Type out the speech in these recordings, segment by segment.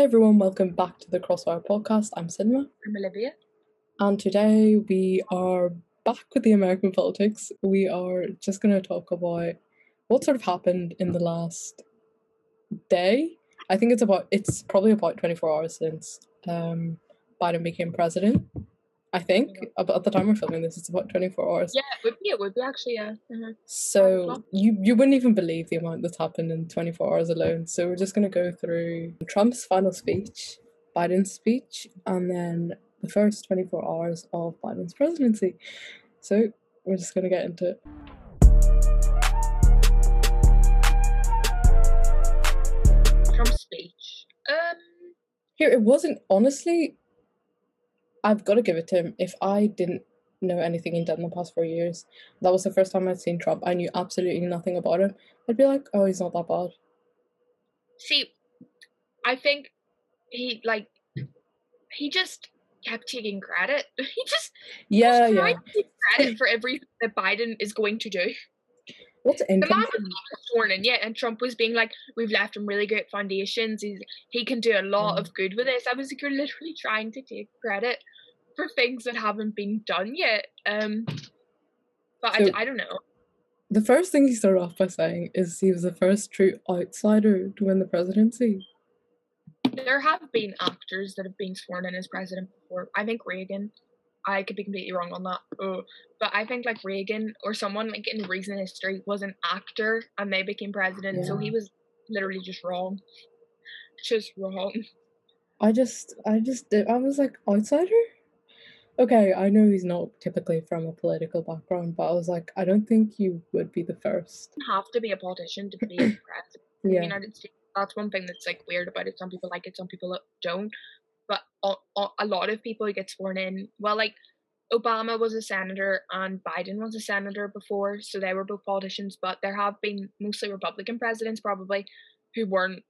Hey everyone, welcome back to the Crossfire podcast. I'm Cinema, I'm Olivia. and today we are back with the American politics. We are just going to talk about what sort of happened in the last day. I think it's about it's probably about 24 hours since um, Biden became president. I think at the time we're filming this, it's about 24 hours. Yeah, it would be. It would be actually. Yeah. uh So you you wouldn't even believe the amount that's happened in 24 hours alone. So we're just going to go through Trump's final speech, Biden's speech, and then the first 24 hours of Biden's presidency. So we're just going to get into it. Trump's speech. Um. Here, it wasn't honestly. I've got to give it to him. If I didn't know anything he'd done in the past four years, that was the first time I'd seen Trump. I knew absolutely nothing about him. I'd be like, oh, he's not that bad. See, I think he like he just kept taking credit. He just Yeah, was yeah. take credit for everything that Biden is going to do. What's interesting? The man was not sworn in yet, and Trump was being like, "We've left him really great foundations. He's he can do a lot Mm. of good with this." I was like, "You're literally trying to take credit for things that haven't been done yet." Um, but So- I, I don't know. The first thing he started off by saying is he was the first true outsider to win the presidency. There have been actors that have been sworn in as president before. I think Reagan. I could be completely wrong on that. Oh, but I think like Reagan or someone like in recent history was an actor and they became president, so he was literally just wrong. Just wrong. I just, I just, did- I was like, outsider? Okay, I know he's not typically from a political background, but I was like, I don't think you would be the first. don't have to be a politician to be a president in the Yeah. United States. That's one thing that's like weird about it. Some people like it, some people don't. But a lot of people get sworn in. Well, like Obama was a senator and Biden was a senator before, so they were both politicians. But there have been mostly Republican presidents probably who weren't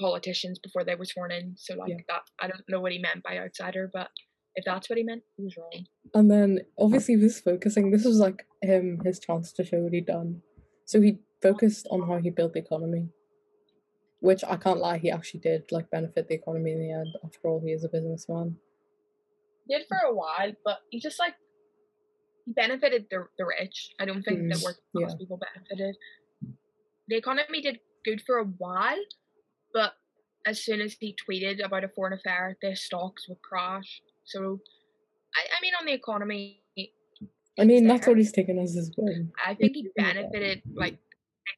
politicians before they were sworn in. So like Yeah. that, I don't know what he meant by outsider, but if that's what he meant, he was wrong. And then obviously he was focusing, this was like him, his chance to show what he'd done. So he focused on how he built the economy, which I can't lie, he actually did like benefit the economy in the end. After all, he is a businessman. did for a while, but he just like he benefited the the rich. I don't think that Mm, working class yeah. people benefited. The economy did good for a while, but as soon as he tweeted about a foreign affair, their stocks would crash. So, I, I mean, on the economy, I mean, that's what he's taken as his win. I think he agree with that. benefited like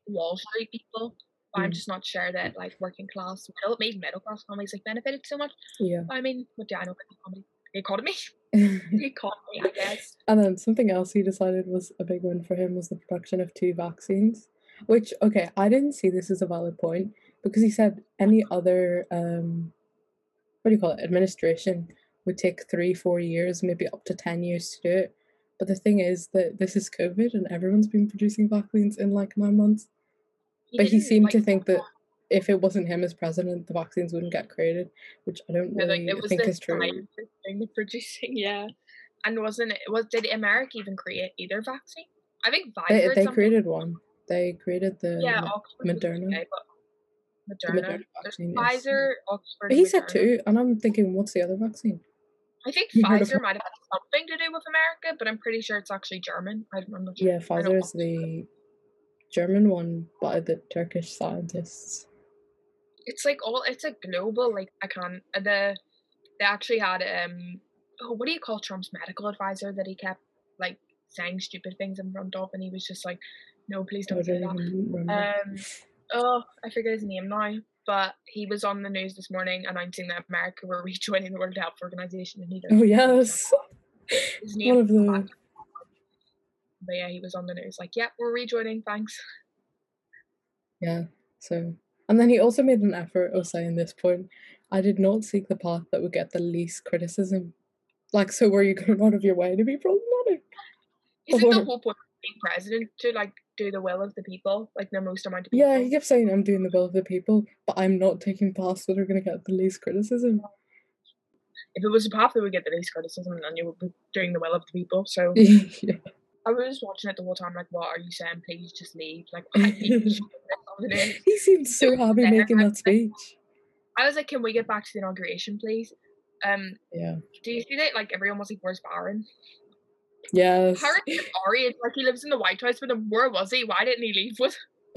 Wall Street people. But I'm Mm. just not sure that like working class, middle, maybe middle class families like benefited so much. Yeah. But I mean, what do I know about the economy? The economy, the economy, I guess. And then something else he decided was a big win for him was the production of two vaccines. Which, okay, I didn't see this as a valid point because he said any other, um, what do you call it, administration would take three, four years, maybe up to 10 years to do it. But the thing is that this is COVID and everyone's been producing vaccines in like nine months. But he seemed to think that if it wasn't him as president, the vaccines wouldn't get created, which I don't Yeah, like think is true. science thing of producing, yeah. And wasn't it was did America even create either vaccine? I think Pfizer. They, they created one. They created the. Yeah, Oxford. Moderna. okay, but The Moderna. Moderna vaccine, yes. Pfizer, Oxford. But he and said two, and I'm thinking, what's the other vaccine? I think You Pfizer might have had something to do with America, but I'm pretty sure it's actually German. I don't, sure. Yeah, Pfizer is the German one by the Turkish scientists. It's like all. It's a global. Like I can't. uh, The they actually had um. Oh, what do you call Trump's medical advisor that he kept like saying stupid things in front of, and he was just like, "No, please don't don't that." remember. Um, oh, I forget his name now, but he was on the news this morning announcing that America were rejoining the World Health Organization, and he oh yes, his name. one of is the. But yeah, he was on the news like, "Yeah, we're rejoining. Thanks." yeah. So, and then he also made an effort of saying this point. I did not seek the path that would get the least criticism. Like, so were you going out of your way to be problematic? Isn't the Or- whole point of being president to like do the will of the people, like the most amount of people? Yeah, he kept saying I'm doing the will of the people, but I'm not taking paths that are going to get the least criticism. If it was a path that would get the least criticism, then you would be doing the will of the people. So yeah. I was just watching it the whole time, like, what are you saying? Please just leave. Like, I need to show this on the news. He seemed so happy making that speech. I was like, can we get back to the inauguration, please? Um, Yeah. do you see that? Like everyone was like, "Where's Barron?" Yes. Harry and Ari, it's like he lives in the White House, but then where was he? Why didn't he leave with?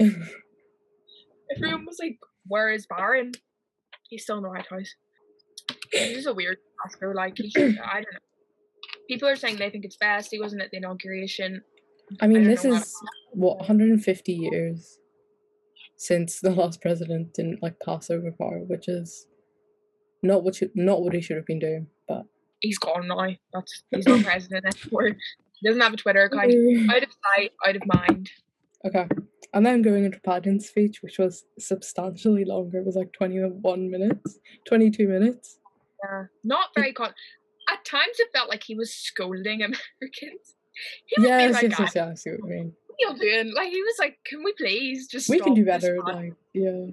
Everyone was like, "Where is Barron?" He's still in the White House. He's just a weird Oscar. Like he should, I don't know. People are saying they think it's best. He wasn't at the inauguration. I mean, don't this is what 150 years since the last president didn't like pass over power, which is not what should, not what he should have been doing. But He's gone now. That's he's not president anymore. He doesn't have a Twitter account. Out of sight, out of mind. okay, and then going into Biden's speech, which was substantially longer, it was like 21 minutes, 22 minutes. Yeah, not very con. At times, it felt like he was scolding Americans. He was Yes, like, yes, "Guys, yes, yeah, I see what you mean. what are you doing? Like he was like, "Can we please just?" We can do better. Like, yeah,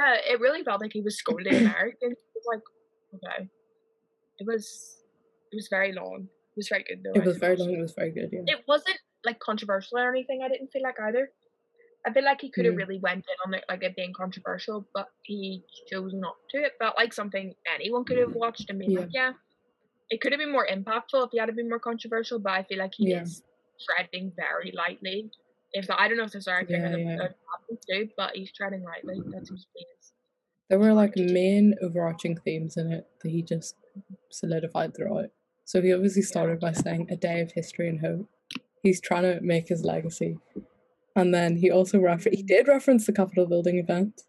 Yeah, it really felt like he was scolding Americans. It was like, okay, it was, it was very long. It was very good though. it was very long. It was very good. Yeah. It wasn't like controversial or anything. I didn't feel like either. I feel like he could have Mm. really went in on it, like it being controversial, but he chose not to. It felt like something anyone could have watched and been like, yeah. It could have been more impactful if he had been more controversial, but I feel like he Yeah. is treading very lightly. If I don't know if that's the right thing Yeah, yeah. the happens to, but he's treading lightly. That seems to be his. There were like main overarching themes in it that he just solidified throughout. So he obviously started by saying a day of history and hope. He's trying to make his legacy. And then he also refer- he did reference the Capitol building event.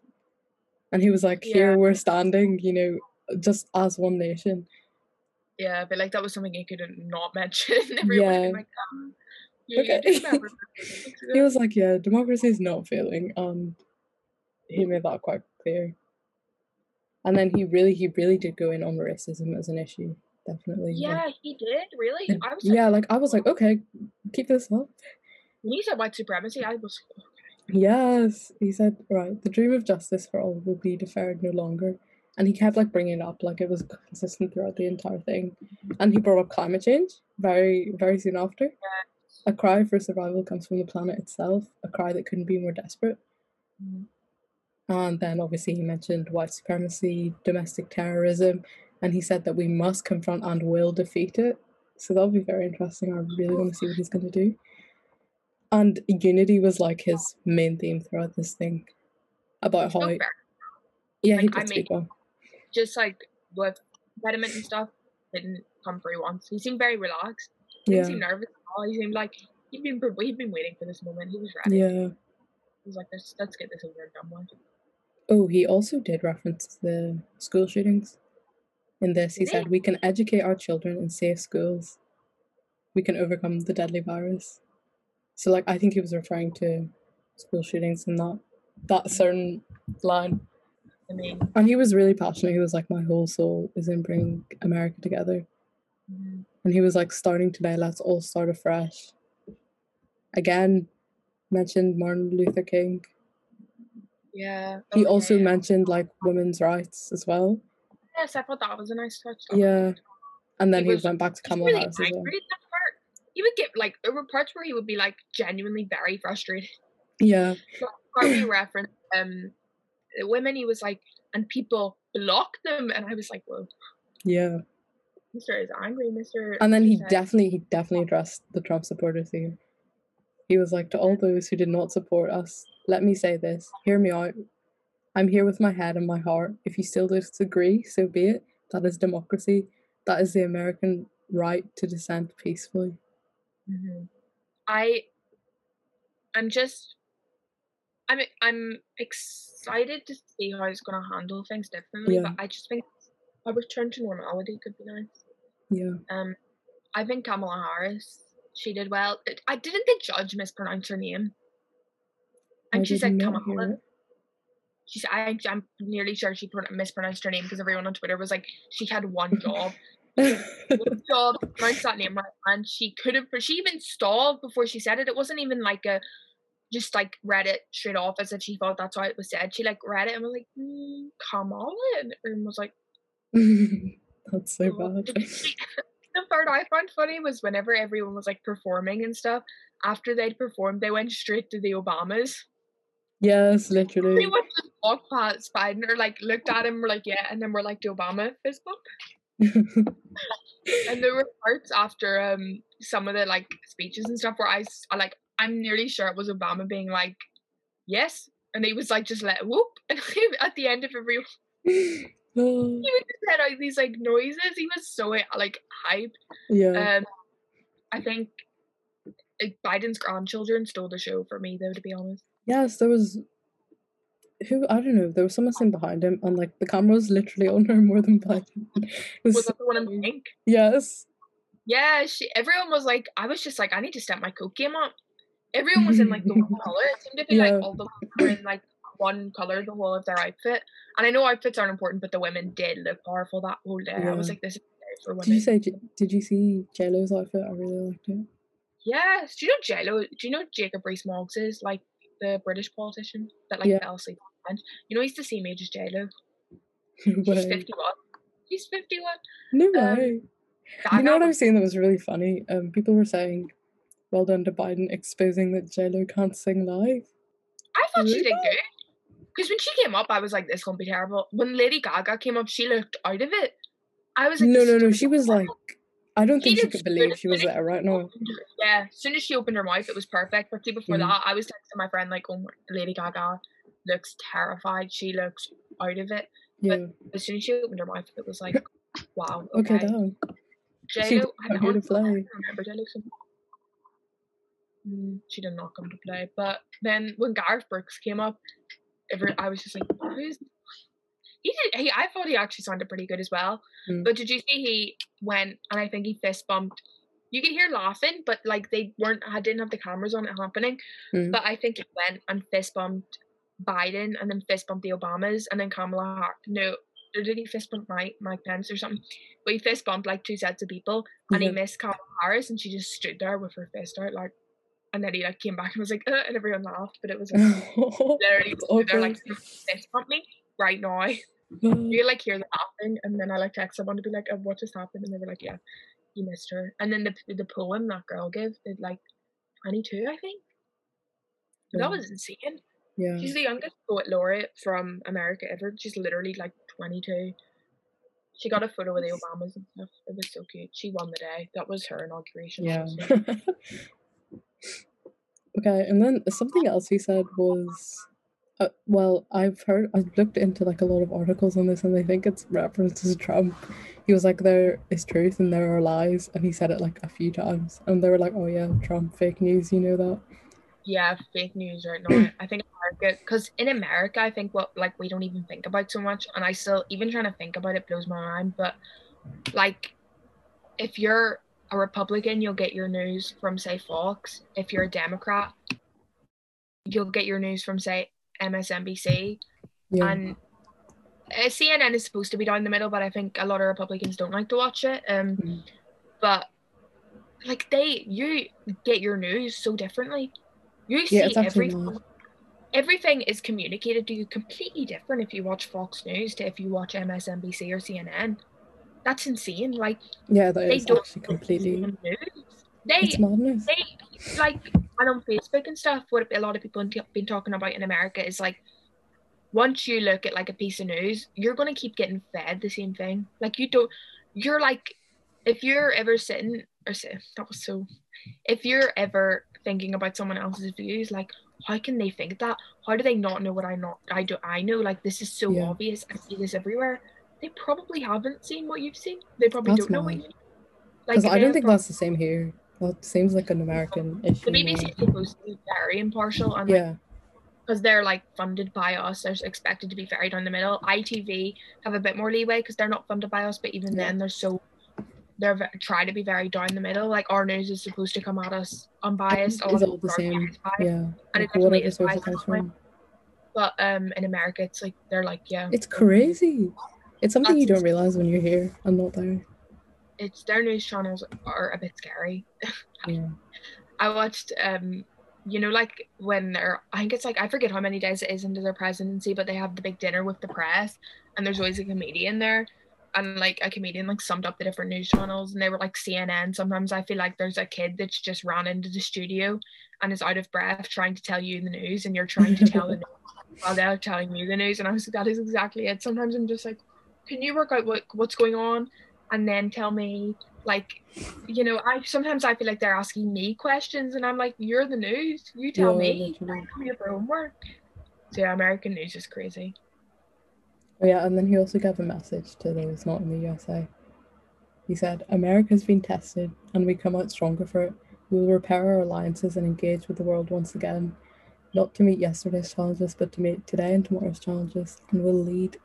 And he was like, Here Yeah. we're standing, you know, just as one nation. Yeah, but like that was something he could not mention. Everyone Yeah. like, um, you Okay. did remember this weeks He was like, Yeah, democracy is not failing and he made that quite clear. And then he really he really did go in on racism as an issue. Definitely. like- Yeah, he did. Really, I was like, yeah, like I was like, okay, keep this up. when he said white supremacy, I was Yes, he said, right, the dream of justice for all will be deferred no longer. And he kept like bringing it up, like it was consistent throughout the entire thing. And he brought up climate change very, very soon after. A cry for survival comes from the planet itself, a cry that couldn't be more desperate. Mhm. And then obviously he mentioned white supremacy, domestic terrorism, and he said that we must confront and will defeat it. So that'll be very interesting. I really want to see what he's going to do. And unity was like his main theme throughout this thing about how, so yeah, he Like, I did speak well. Just like with impediment and stuff, didn't come through once. He seemed very relaxed. He didn't Yeah, seem nervous at all. He seemed like he'd been he'd been waiting for this moment. He was ready. yeah. He was like, let's let's get this over and done with. Oh, he also did reference the school shootings. In this, he said, We can educate our children in safe schools. We can overcome the deadly virus. So, like, I think he was referring to school shootings and that that certain line. I mean, And he was really passionate. He was like, My whole soul is in bringing America together. mhm. And he was like, Starting today, let's all start afresh. Again, mentioned Martin Luther King. yeah. He oh, also mentioned like women's rights as well. Yes, I thought that was a nice touch. Yeah. And then He he, was- went back to Kamala really Harris well. angry at that part. He would get like there were parts where he would be like genuinely very frustrated. Yeah. He referenced um the women. He was like, and people block them, and I was like, whoa, Yeah. Mister is angry, Mister. And then he said- definitely he definitely addressed the Trump supporters here. He was like to all those who did not support us, let me say this, hear me out. I'm here with my head and my heart. If you still disagree, so be it. That is democracy. That is the American right to dissent peacefully. Mhm. I I'm just I'm I'm excited to see how he's gonna handle things differently, Yeah. but I just think a return to normality could be nice. Yeah. Um I think Kamala Harris, she did well. I didn't the judge mispronounce her name. And I she said Kamala. She I, I'm nearly sure she pro- mispronounced her name because everyone on Twitter was like, she had one job. one job to pronounce that name right. And she could have, she even stalled before she said it. It wasn't even like a, just like read it straight off as if she thought that's how it was said. She like read it and was like, mm, on, And was like, That's so "Oh." bad. the part I found funny was whenever everyone was like performing and stuff, after they'd performed, they went straight to the Obamas. Yes, They literally. went just walked past Biden or like looked at him, we're like, yeah, and then we're like, to Obama fist bump. and there were parts after um some of the like speeches and stuff where I, I like I'm nearly sure it was Obama being like, yes, and he was like just let whoop, and at the end of every he would just let out these like noises. He was so like hyped. yeah. Um, I think like, Biden's grandchildren stole the show for me, though. To be honest, yes, there was who I don't know. There was someone sitting behind him, and like the camera was literally on her more than Biden. Was was that the one in pink? Yes. Yeah, she. Everyone was like, I was just like, I need to step my coke game up. Everyone was in like the one color. It seemed to be Yeah. like all the women were in like one color the whole of their outfit. And I know outfits aren't important, but the women did look powerful that whole day. I was like, this is for women. Did you say? Did you see J Lo's outfit? I really liked it. Yes. Do you know JLo? Do you know Jacob Rees-Moggs is like the British politician that like Yeah. fell asleep? You know he's the same age as JLo. No She's way. fifty-one. He's fifty-one. No Um, way. You know what I've was- seen that was really funny? Um, people were saying, "Well done to Biden exposing that J Lo can't sing live." I thought she did good. Because when she came up, I was like, this gonna be terrible. When Lady Gaga came up, she looked out of it. I was like, No, no, no. She was like. I don't think she could believe she was As soon as there right now. Yeah, as soon as she opened her mouth, it was perfect. But see, before Mm. that, I was texting my friend like, "Oh, Lady Gaga looks terrified. She looks out of it." Yeah. As soon as she opened her mouth, it was like, "Wow, Okay, okay." damn. J She Lo, I to play. can't remember J Lo. Mm, she did not come to play. But then when Garth Brooks came up, I was just like, "Who's?" He did. He, I thought he actually sounded pretty good as well. Mm. But did you see he went and I think he fist bumped? You could hear laughing, but like they weren't. I didn't have the cameras on it happening. Mm. But I think he went and fist bumped Biden and then fist bumped the Obamas and then Kamala Harris. No, did he fist bump Mike Mike Pence or something? But he fist bumped like two sets of people and Yeah. he missed Kamala Harris and she just stood there with her fist out like. And then he like came back and was like, uh, and everyone laughed, but it was like literally stood there like fist bump me right now. You like hear the laughing, and then I like text someone to be like, oh, "What just happened?" And they were like, "Yeah, you missed her." And then the the poem that girl gave did like twenty two, I think. But that was insane. Yeah. She's the youngest poet laureate from America ever. She's literally like twenty two. She got a photo with the Obamas and stuff. It was so cute. She won the day. That was her inauguration. Yeah. okay, and then something else he said was, uh, well, I've heard, I've looked into like a lot of articles on this, and they think it's references to Trump. He was like, "There is truth and there are lies," and he said it like a few times, and they were like, "Oh yeah, Trump, fake news, you know that." Yeah, fake news right now. I think America, because in America, I think what like we don't even think about so much, and I still even trying to think about it blows my mind. But like, if you're a Republican, you'll get your news from say Fox. If you're a Democrat, you'll get your news from say MSNBC. Yeah. And uh, CNN is supposed to be down the middle, but I think a lot of Republicans don't like to watch it. Um, Mm. but like they, you get your news so differently. You see Yeah, it's actually everything. is communicated to you completely different if you watch Fox News to if you watch MSNBC or CNN. That's insane. Like yeah, that they is don't completely. news. They It's madness. they like and on Facebook and stuff. What a lot of people have been talking about in America is like once you look at like a piece of news, you're gonna keep getting fed the same thing. Like you don't. You're like if you're ever sitting or say that was so. If you're ever thinking about someone else's views, like how can they think that? How do they not know what I not I do I know? Like this is so Yeah. obvious. I see this everywhere. They probably haven't seen what you've seen. They probably That's don't know what you. Because I don't think that's the same here. That seems like an American issue. the BBC is supposed to be very impartial and like, Yeah, because they're like funded by us, they're expected to be very down the middle. ITV have a bit more leeway because they're not funded by us, but even Yeah. then they're so they're ve- try to be very down the middle. Like our news is supposed to come at us unbiased. It's of all the same. news is biased, yeah. and it Like definitely whatever is biased comes that from. But um, in America, it's like they're like, yeah, It's crazy. It's something you don't realize when you're here and not there. it's their news channels are a bit scary. Yeah. I watched um you know like when they're I think it's like I forget how many days it is into their presidency, but they have the big dinner with the press and there's always a comedian there. And like a comedian like summed up the different news channels and they were like CNN. Sometimes I feel like there's a kid that's just ran into the studio and is out of breath trying to tell you the news and you're trying to tell the news while they're telling me the news, and I was like, that is exactly it. Sometimes I'm just like, can you work out what what's going on, and then tell me like, you know, I sometimes I feel like they're asking me questions, and I'm like, you're the news, you tell Yeah, me, literally. I do your homework. So yeah, American news is crazy. Oh, yeah, and then he also gave a message to those not in the USA. He said, America's been tested and we come out stronger for it. We will repair our alliances and engage with the world once again, not to meet yesterday's challenges, but to meet today and tomorrow's challenges, and we will lead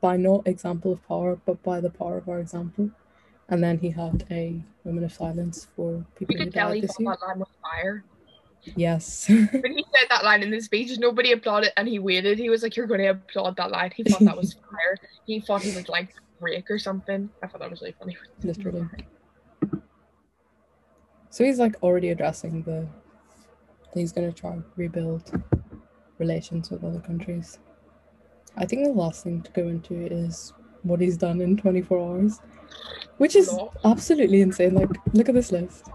by not example of power, but by the power of our example. And then he had a moment of silence for people You who died this year. line was fire. Yes. When he said that line in the speech, nobody applauded, and he waited. He was like, "You're going to applaud that line." He thought that was fire. He thought he would like break or something. I thought that was really funny. Literally. So he's like already addressing the he's gonna try and rebuild relations with other countries. I think the last thing to go into is what he's done in 24 hours, which is absolutely insane. Like, look at this list.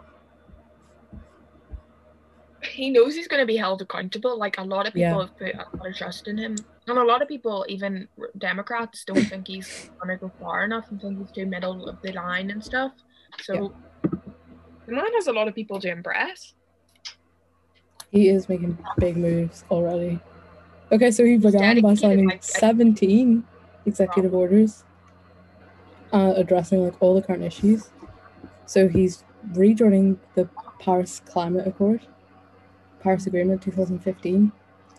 He knows he's going to be held accountable. Like a lot of people Yeah. have put a lot of trust in him, and a lot of people, even Democrats, don't think he's going to go far enough and think he's too middle of the line and stuff. So the man has a lot of people to impress. He is making big moves already. Okay, so he began by signing like, 17 executive orders, uh, addressing like all the current issues. So he's rejoining the Paris Climate Accord, Paris Agreement 2015,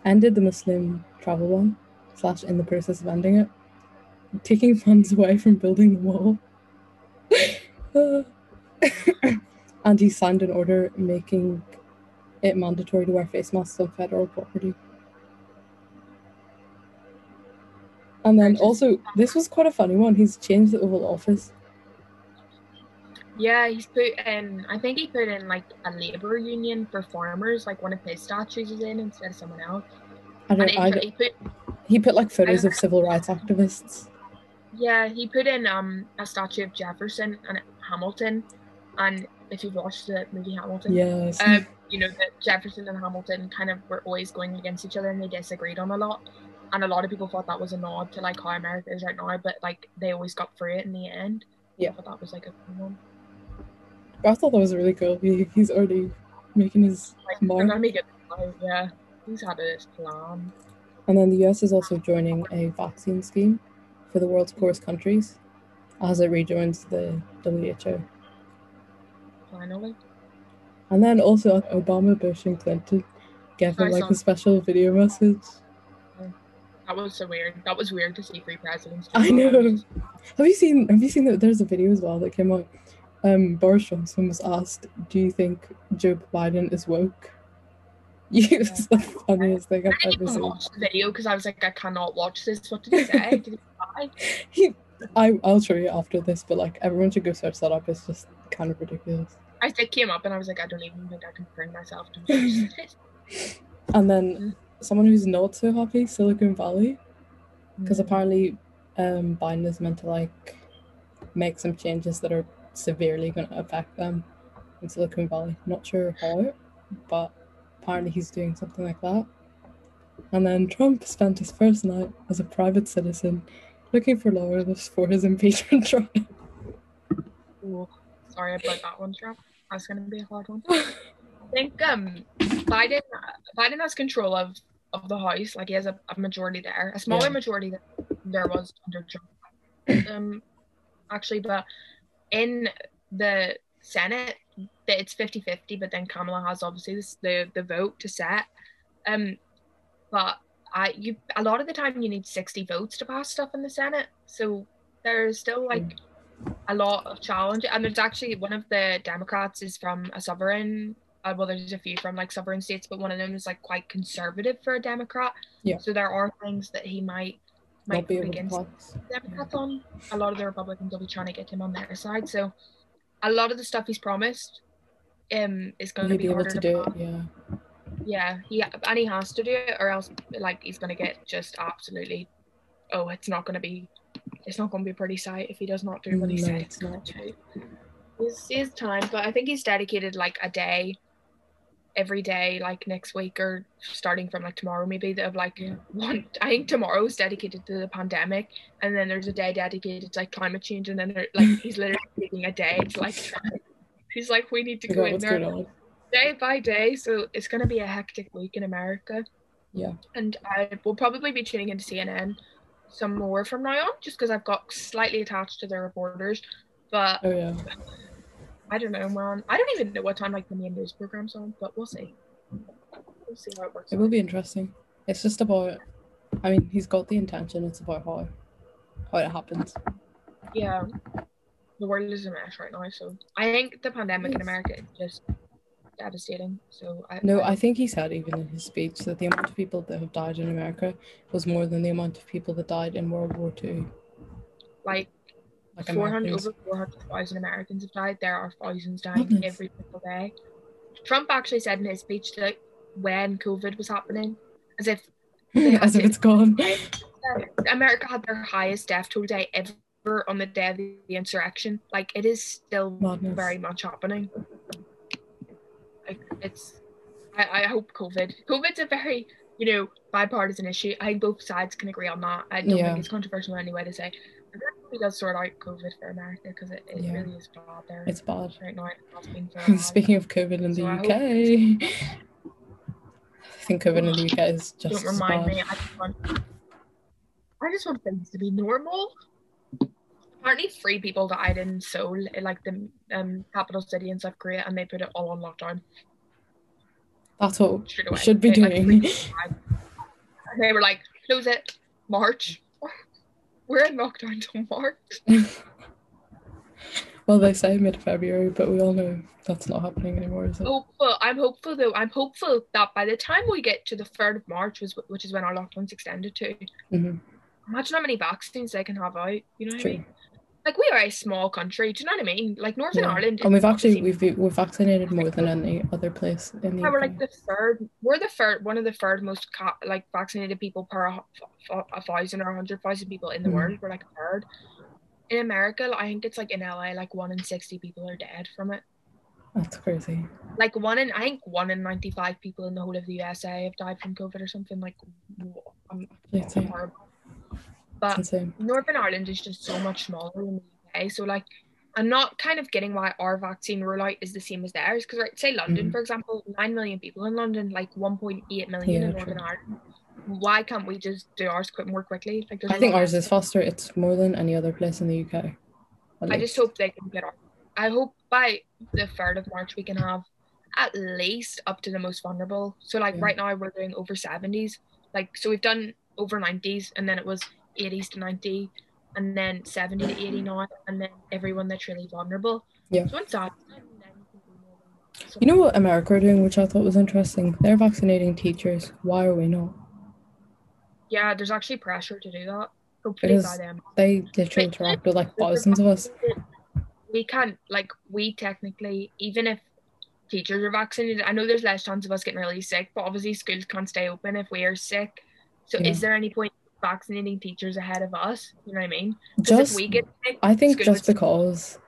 ended the Muslim travel ban, slash in the process of ending it, taking funds away from building the wall. And he signed an order making it mandatory to wear face masks on federal property. And then also, this was quite a funny one. He's changed the Oval Office. Yeah, he's put in. I think he put in like a labor union for farmers, like one of his statues is in instead of someone else. I And don't, he, I put- he put he put like photos of civil rights activists. Yeah, he put in um a statue of Jefferson and Hamilton, and if you've watched the movie Hamilton, Yes. um, you know that Jefferson and Hamilton kind of were always going against each other and they disagreed on a lot, and a lot of people thought that was a nod to like how America is right now, but like they always got through it in the end. Yeah. but that was like a cool one. I thought that was really cool. He, he's already making his Like they're mark. gonna make it. Yeah, he's had this plan. And then the US is also joining a vaccine scheme for the world's poorest countries as it rejoins the WHO. Finally, And then also Obama, Bush, and Clinton gave him like a special video message. that was so weird. That was weird to see three presidents. I know. Have you seen? Have you seen that? There's a video as well that came out. Um, Boris Johnson was asked, "Do you think Joe Biden is woke?" It was the funniest thing I I've didn't ever seen. watch the video because I was like, I cannot watch this. What did he say? did he? He, I, I'll show you after this, but like everyone should go search that up. It's just kind of ridiculous. I it came up and I was like, I don't even think I can bring myself to watch this. And then someone who's not so happy, Silicon Valley, because Mm. apparently um, Biden is meant to like make some changes that are severely going to affect them in Silicon Valley. Not sure how, but apparently he's doing something like that. And then Trump spent his first night as a private citizen looking for lawyers for his impeachment trial. Ooh, sorry about that one, Trump. That's gonna be a hard one. I think um Biden Biden has control of of the house. Like he has a, a majority there, a smaller Yeah. majority than there was under Trump. Um, actually, but in the Senate, that it's 50-50, But then Kamala has obviously this, the the vote to set. Um, but I you a lot of the time you need sixty votes to pass stuff in the Senate, so there's still like a lot of challenge. And there's actually one of the Democrats is from a sovereign. Uh, well, there's a few from like sovereign states, but one of them is like quite conservative for a Democrat. Yeah. So there are things that he might might be to against pass. Democrats on. A lot of the Republicans will be trying to get him on their side. So a lot of the stuff he's promised um is going to He'll be be able to to, do pass. it, yeah. Yeah, he and he has to do it, or else like he's gonna get just absolutely. Oh, it's not gonna be. It's not gonna be a pretty sight if he does not do what he No, said it's not. to. His his time, but I think he's dedicated like a day every day, like next week or starting from like tomorrow, maybe they have like one. I think tomorrow's dedicated to the pandemic, and then there's a day dedicated to like climate change, and then there, like he's literally taking a day to like. He's like, we need to go in there day by day. So it's gonna be a hectic week in America. Yeah. And I will probably be tuning into CNN some more from now on, just because I've got slightly attached to their reporters. But Oh yeah. I don't know, man. I don't even know what time like the main news program's on, but we'll see. We'll see how it works. It will be interesting. It's just about I mean, he's got the intention, it's about how how it happens. Yeah. The world is a mess right now, so I think the pandemic in America is just devastating. So I No, I think he said even in his speech that the amount of people that have died in America was more than the amount of people that died in World War Two. like Like 400 Americans. over 400,000 Americans have died. There are thousands dying Goodness. every single day. Trump actually said in his speech that when COVID was happening, as if As if it's gone. America had their highest death toll day ever on the day of the insurrection. Like it is still Madness. very much happening. Like it's, I, I hope COVID. COVID's a very you know bipartisan issue. I think both sides can agree on that. I don't Yeah. think it's controversial in any way to say. That does sort out COVID for America because it, it Yeah. really is bad there It's bad. right now. It has been for a while. Speaking of COVID in the I UK, I think COVID in the UK is just don't remind me. I just want, I just want things to be normal. Apparently, three people died in Seoul, like the um, capital city in South Korea, and they put it all on lockdown That's what we should be They, doing. And they were like, close it, March. We're in lockdown till March. well, they say mid February, but we all know that's not happening anymore, is it? Hopeful. I'm hopeful though. I'm hopeful that by the time we get to the third of March, which is when our lockdown's extended to, Mhm. imagine how many vaccines they can have out. You know what I mean? Like we are a small country. Do you know what I mean? Like Northern Yeah. Ireland. And we've actually we've we've vaccinated more than any other place in the Yeah, we're like the third. We're the third. One of the third most ca- like vaccinated people per a, a, thousand or a hundred thousand people in the Mhm. world. We're like a third. In America, I think it's like in LA, like one in sixty people are dead from it. That's crazy. Like one in, I think one in ninety-five people in the whole of the USA have died from COVID or something. Like, um, horrible. But. Northern Ireland is just so much smaller than the UK. So like I'm not kind of getting why our vaccine rollout is the same as theirs. Because right, say London, Mhm. for example, nine million people in London, like 1.8 million Yeah, in Northern true. Ireland. Why can't we just do ours quick more quickly? Like I think ours is faster. It's more than any other place in the UK. I just hope they can get our I hope by the third of March we can have at least up to the most vulnerable. So like Yeah. right now we're doing over seventies. Like so we've done over nineties and then it was eighties to ninety and then seventy to eighty now and then everyone that's really vulnerable. Yeah. So once that's done, then we can do more than that. So- You know what America are doing, which I thought was interesting? They're vaccinating teachers. Why are we not? yeah, there's actually pressure to do that. Hopefully by them. They literally interact with like thousands of us. We can't like we technically even if teachers are vaccinated, I know there's less chance of us getting really sick, but obviously schools can't stay open if we are sick. So Yeah. is there any point vaccinating teachers ahead of us? You know what I mean? Just we get sick, I think just because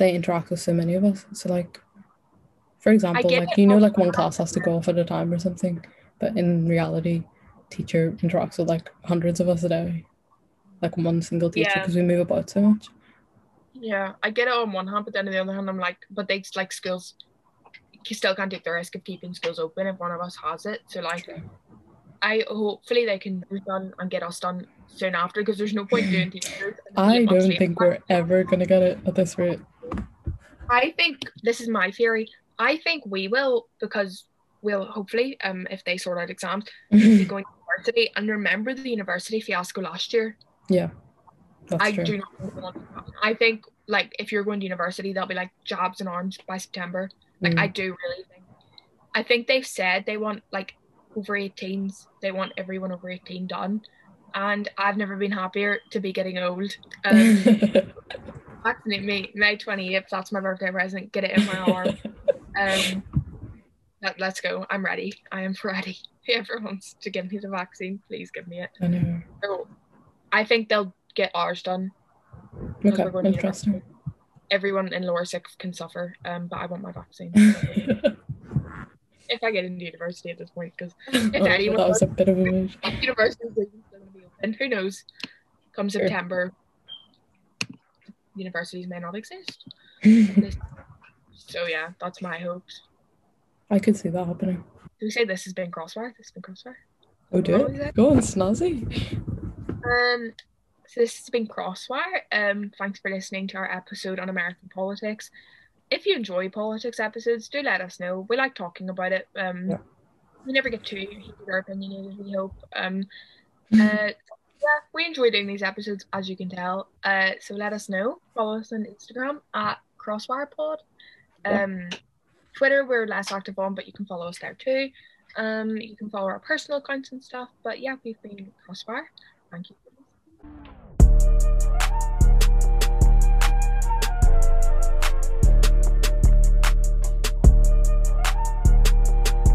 they interact with so many of us. So like for example, like you know like one class has to go off at a time or something. But in reality, teacher interacts with like hundreds of us a day. Like one single teacher Yeah. because we move about so much. yeah, I get it on one hand, but then on the other hand, I'm like, but they just like schools you still can't take the risk of keeping schools open if one of us has it. So like, I hopefully they can done and get us done soon after because there's no point doing teachers. I don't think we're ever gonna get it at this rate. I think this is my theory. I think we will because we'll hopefully, um, if they sort out exams, be going to university. And remember the university fiasco last year. yeah. That's I true. do not I think like if you're going to university, they'll be like jobs and arms by September. Like Mm. I do really think. I think they've said they want like over 18s. They want everyone over 18 done. And I've never been happier to be getting old. Um, vaccinate me May 28th. That's my birthday present. Get it in my arm. Um, let, let's go. I'm ready. I am ready. Whoever wants to give me the vaccine, please give me it. I know. So I think they'll get ours done. Okay, interesting. Everyone in lower six can suffer, um, but I want my vaccine. If I get into university at this point, because Oh, if well, anyone that was a bit of a move. university is going to be open, who knows? Come Sure. September, universities may not exist. So yeah, that's my hopes. I could see that happening. Do we say this has been Crossfire? This has been Crossfire. Oh, do it? Go on, Snazzy. Um, so this has been Crossfire. Um, thanks for listening to our episode on American politics. If you enjoy politics episodes, do let us know. We like talking about it. Um, Yeah. we never get too heated or opinionated. We hope. Um, uh, yeah, we enjoy doing these episodes, as you can tell. Uh, so let us know. Follow us on Instagram at CrossfirePod. Yeah. Um, Twitter we're less active on, but you can follow us there too. Um, you can follow our personal accounts and stuff. But yeah, we've been Crossfire. Thank you.